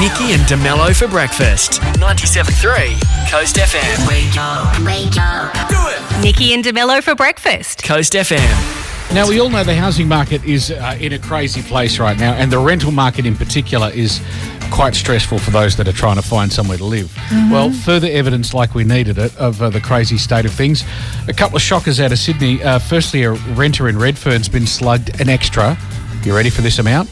Nikki and DeMello for breakfast. 97.3 Coast FM. Wake up, wake up. Do it. Nikki and DeMello for breakfast. Coast FM. Now, we all know the housing market is uh, in a crazy place right now, and the rental market in particular is quite stressful for those that are trying to find somewhere to live. Well, further evidence, like we needed it, of uh, the crazy state of things. A couple of shockers out of Sydney. Uh, firstly, a renter in Redfern's been slugged an extra. You ready for this amount?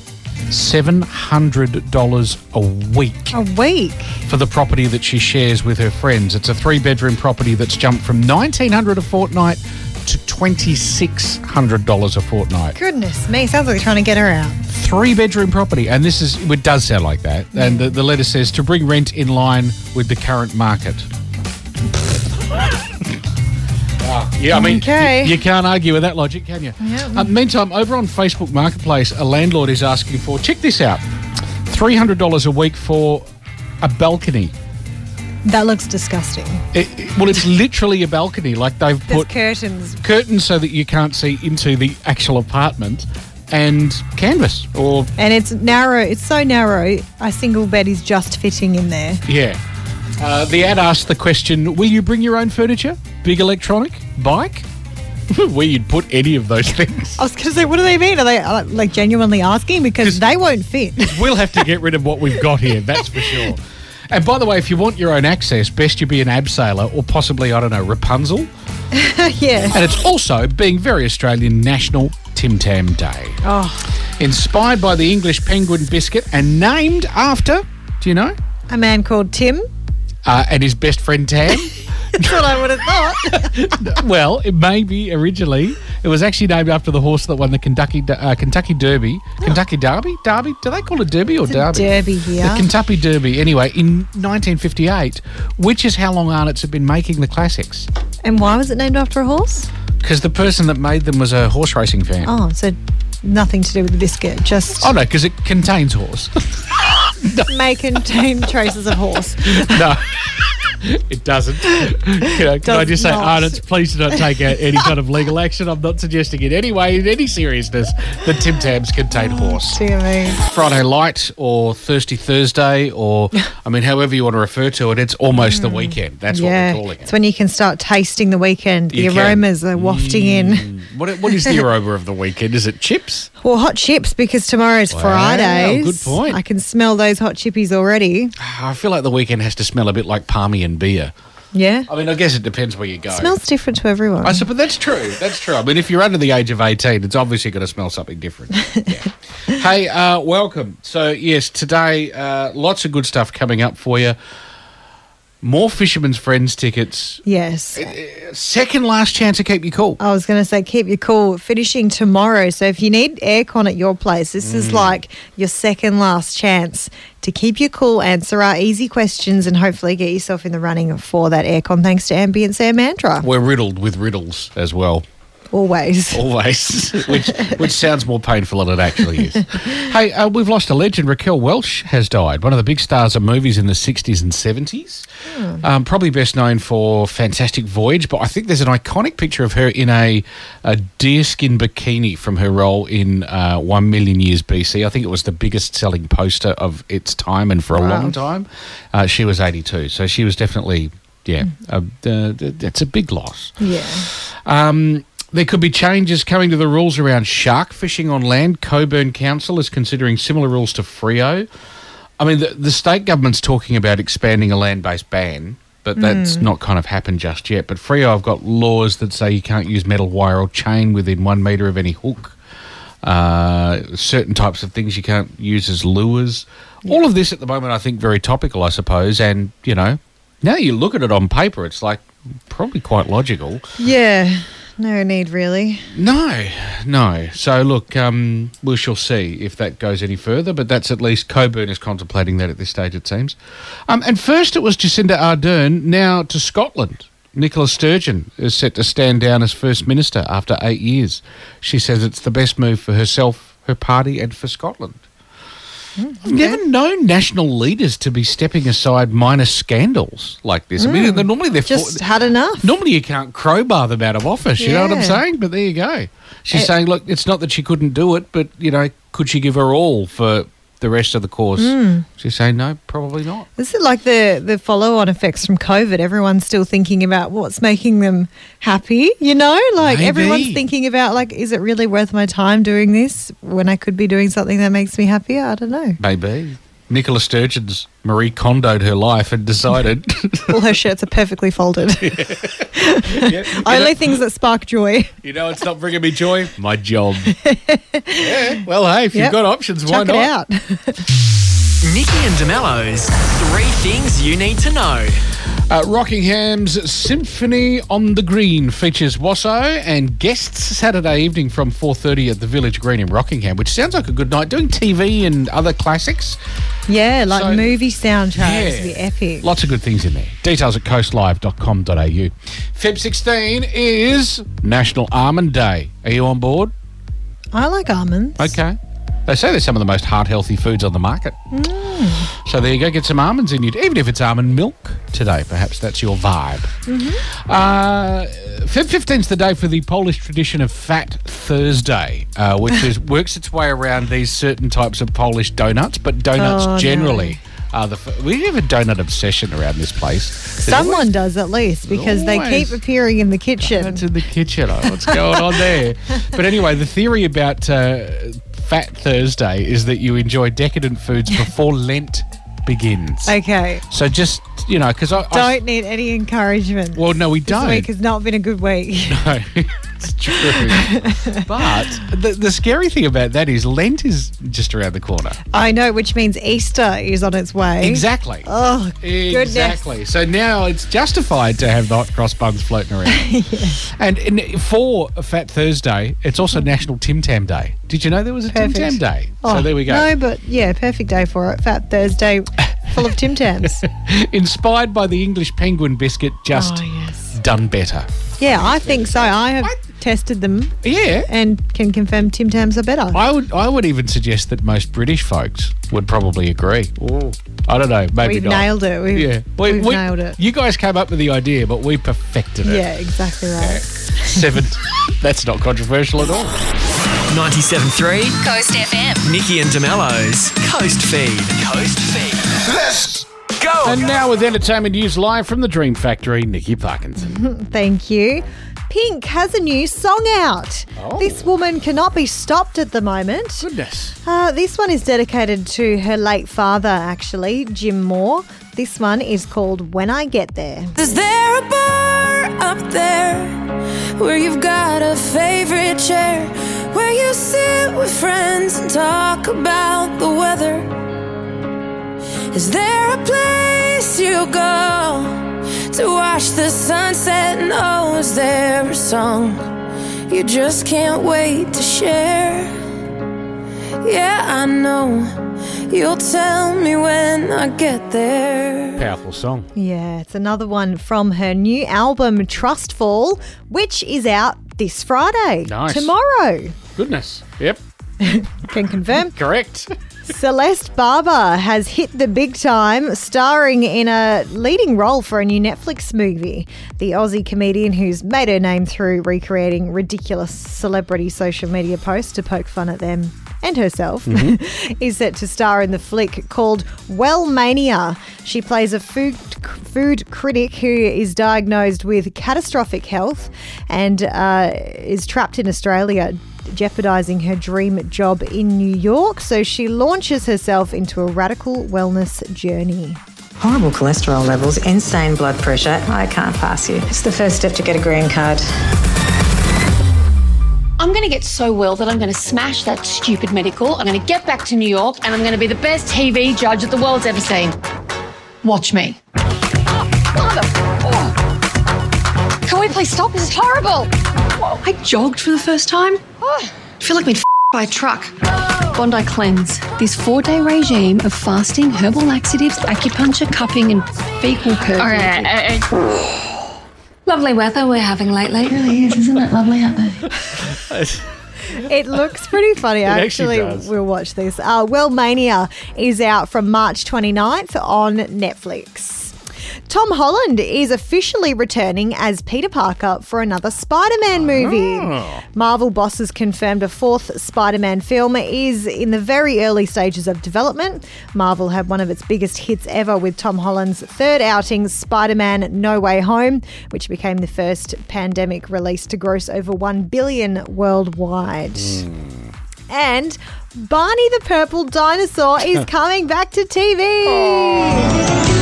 $700 a week A week. for the property that she shares with her friends. It's a three bedroom property that's jumped from $1,900 a fortnight to $2,600 a fortnight. Goodness me. Sounds like they're trying to get her out. Three bedroom property, and this is it does sound like that. And mm. the, the letter says to bring rent in line with the current market. Yeah, I mean, Okay. you, you can't argue with that logic, can you? Yeah. Uh, meantime, over on Facebook Marketplace, a landlord is asking for check this out, three hundred dollars a week for a balcony. That looks disgusting. It, it- well, it's literally a balcony. Like they've There's put curtains. curtains so that you can't see into the actual apartment, and canvas or And it's narrow. It's so narrow. A single bed is just fitting in there. Yeah. Uh, the ad asked the question Will you bring your own furniture? Big electronic? Bike? Where you'd put any of those things. I was going to say, what do they mean? Are they uh, like genuinely asking? Because they won't fit. We'll have to get rid of what we've got here, that's for sure. And by the way, if you want your own access, best you be an abseiler or possibly, I don't know, Rapunzel. yeah. And it's also, being very Australian, National Tim Tam Day. Oh, Inspired by the English penguin biscuit and named after, do you know? a man called Tim. Uh, and his best friend Tam. That's what I would have thought. Well, it may be originally. It was actually named after the horse that won the Kentucky uh, Kentucky Derby. Kentucky Derby? Derby? Do they call it Derby or It's Derby? derby here. The Kentucky Derby. Anyway, in 1958, which is how long Arnott's have been making the classics. and why was it named after a horse? Because the person that made them was a horse racing fan. Oh, so nothing to do with the biscuit. Just Oh no, because it contains horse. may contain traces of horse. no. It doesn't. Can I, can I just say, not. Arnott's, please do not take out any kind of legal action. I'm not suggesting in any way, in any seriousness, that Tim Tams contain horse. Dear me. Friday Light or Thirsty Thursday or, I mean, however you want to refer to it, it's almost the weekend. That's yeah, what we're calling it. it's when you can start tasting the weekend. The You can. aromas are wafting in. Mm. What, what is the aroma of the weekend? Is it chips? Well, hot chips because tomorrow's Wow, Friday. good point. I can smell those hot chippies already. I feel like the weekend has to smell a bit like palmy and beer. Yeah. I mean, I guess it depends where you go. Smells different to everyone. I suppose that's true. That's true. I mean, if you're under the age of 18, it's obviously going to smell something different. Yeah. hey, uh, welcome. So, yes, today, uh, lots of good stuff coming up for you. More Fisherman's Friends tickets. yes. Second last chance to keep you cool. I was going to say, keep you cool. Finishing tomorrow. So if you need aircon at your place, this Mm. is like your second last chance to keep you cool, answer our easy questions, and hopefully get yourself in the running for that aircon thanks to Ambience Air Mantra. We're riddled with riddles as well, Always. always, which which sounds more painful than it actually is. hey, uh, we've lost a legend. Raquel Welch has died, one of the big stars of movies in the 60s and 70s. Um, probably best known for Fantastic Voyage, but I think there's an iconic picture of her in a, a deerskin bikini from her role in uh, One Million Years BC. I think it was the biggest selling poster of its time and for a Wow. long time. Uh, she was 82, so she was definitely, yeah, uh, uh, it's a big loss. Yeah. Um, there could be changes coming to the rules around shark fishing on land. Cockburn Council is considering similar rules to Freo. I mean, the, the state government's talking about expanding a land based ban, but that's not kind of happened just yet. But Freo I've got laws that say you can't use metal wire or chain within one metre of any hook. Uh, certain types of things you can't use as lures. All of this at the moment, I think, very topical, I suppose. And, you know, now you look at it on paper, it's like probably quite logical. Yeah. No need, really. No, no. So look, um, we shall see if that goes any further. But that's at least Cockburn is contemplating that at this stage, it seems. Um, and first it was Jacinda Ardern. Now to Scotland. Nicola Sturgeon is set to stand down as First Minister after eight years. She says it's the best move for herself, her party, and for Scotland. I've never known national leaders to be stepping aside minor scandals like this. I mean, they're- normally they're Just had enough. normally you can't crowbar them out of office. You know what I'm Yeah. saying? But there you go. She's Eh. saying, look, it's not that she couldn't do it, but you know, could she give her all for the rest of the course? Hmm. She's saying no, probably not. Is it like the, the follow on effects from COVID? Everyone's still thinking about what's making them happy, you know? Like Maybe. everyone's thinking about like, is it really worth my time doing this when I could be doing something that makes me happier? I don't know. Maybe. Nicola Sturgeon's Marie Kondoed her life and decided. All her shirts are perfectly folded. Yeah, you, Only know, things that spark joy. you know, it's not bringing me joy. My job. yeah. Well, hey, if Yep. you've got options, why Chuck not? it out. Nikki and DeMello's three things you need to know. Uh, Rockingham's Symphony on the Green features WASO and guests Saturday evening from 4.30 at the Village Green in Rockingham, which sounds like a good night. Doing TV and other classics. Yeah, like So- movie soundtracks. Yeah. The epic. Lots of good things in there. Details at coastlive.com.au. Feb 16 is National Almond Day. Are you on board? I like almonds. Okay. They say they're some of the most heart healthy foods on the market. So there you go, get some almonds in you, even if it's almond milk today. Perhaps that's your vibe. Uh, Feb 15 is the day for the Polish tradition of Fat Thursday, uh, which is works its way around these certain types of Polish donuts, but donuts Oh, no. generally. The f- we have a donut obsession around this place. There's Someone always does at least because they keep appearing in the kitchen. donuts in the kitchen. Oh, what's going on there? But anyway, the theory about uh, Fat Thursday is that you enjoy decadent foods before Lent begins. Okay. So just you know, because I, I Don't need any encouragement. well, no, we this don't. This week has not been a good week. No, it's true. but the, the scary thing about that is Lent is just around the corner. I know, which means Easter is on its way. Exactly. Oh, goodness. Exactly. So now it's justified to have the hot cross buns floating around. And for Fat Thursday, it's also National Tim Tam Day. Did you know there was a Tim Tam Day? Oh, so there we go. No, but yeah, perfect day for it. Fat Thursday, full of Tim Tams. Inspired by the English penguin biscuit, just Oh, yes. done better. Yeah, I think so. I have tested them Yeah. and can confirm Tim Tams are better. I would I would even suggest that most British folks would probably agree. I don't know, maybe We've not. nailed it. We've, yeah, we've nailed it. You guys came up with the idea, but we perfected it. Yeah, exactly right. Seven. That's not controversial at all. 97.3 Coast FM. Nikki and DeMello's Coast Feed. Coast Feed. Let's go. And now with entertainment news live from the Dream Factory, Nikki Parkinson. Thank you. Pink has a new song out. Oh. This woman cannot be stopped at the moment. Goodness. Uh, this one is dedicated to her late father, actually, Jim Moore. This one is called When I Get There. Is there a bar up there where you've got a favorite chair where you sit with friends and talk about the weather? Is there a place you go to watch the sunset? And oh, is there a song you just can't wait to share? Yeah, I know. You'll tell me when I get there. Powerful song. Yeah, it's another one from her new album, Trustfall, which is out this Friday. Nice. Tomorrow. Goodness. Yep. Can confirm. Correct. Celeste Barber has hit the big time, starring in a leading role for a new Netflix movie. The Aussie comedian who's made her name through recreating ridiculous celebrity social media posts to poke fun at them and herself is set to star in the flick called Wellmania. She plays a food food critic who is diagnosed with catastrophic health and uh, is trapped in Australia jeopardizing her dream job in New York. So she launches herself into a radical wellness journey. Horrible cholesterol levels, insane blood pressure. I can't pass you. It's the first step to get a green card. I'm going to get so well that I'm going to smash that stupid medical. I'm going to get back to New York and I'm going to be the best TV judge that the world's ever seen. Watch me. Oh. Can we please stop? This is horrible. I jogged for the first time. Oh. I feel like f- by a truck. Bondi Cleanse. This four day regime of fasting, herbal laxatives, acupuncture, cupping, and fecal purging. Lovely weather we're having lately. It really is, isn't it? Lovely out there. It looks pretty funny. I actually actually does. will watch this. Uh, Wellmania is out from March 29th on Netflix. Tom Holland is officially returning as Peter Parker for another Spider Man movie. Oh. Marvel bosses confirmed a fourth Spider Man film is in the very early stages of development. Marvel had one of its biggest hits ever with Tom Holland's third outing, Spider Man No Way Home, which became the first pandemic release to gross over 1 billion worldwide. Hmm. And Barney the Purple Dinosaur is coming back to TV. I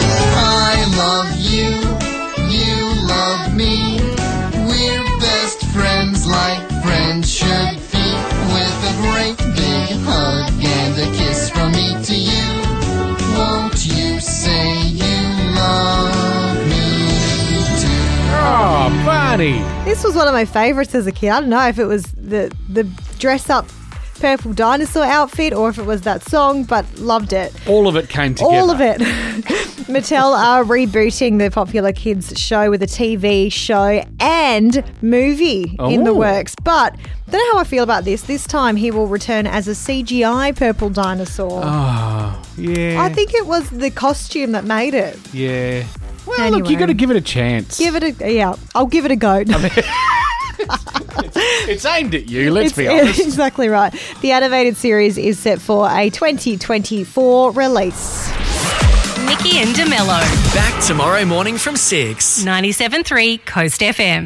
my favorites as a kid. I don't know if it was the the dress up purple dinosaur outfit or if it was that song, but loved it. All of it came together. All of it. Mattel are rebooting the popular kids show with a TV show and movie in the Oh. works. But don't know how I feel about this. This time he will return as a CGI purple dinosaur. Oh, yeah. I think it was the costume that made it. Yeah. Well, look, you got to give it a chance. Give it a yeah. I'll give it a go. it's aimed at you, let's It's- be honest. exactly right. The animated series is set for a 2024 release. Nikki and DeMello. Back tomorrow morning from 6. 97.3 Coast FM.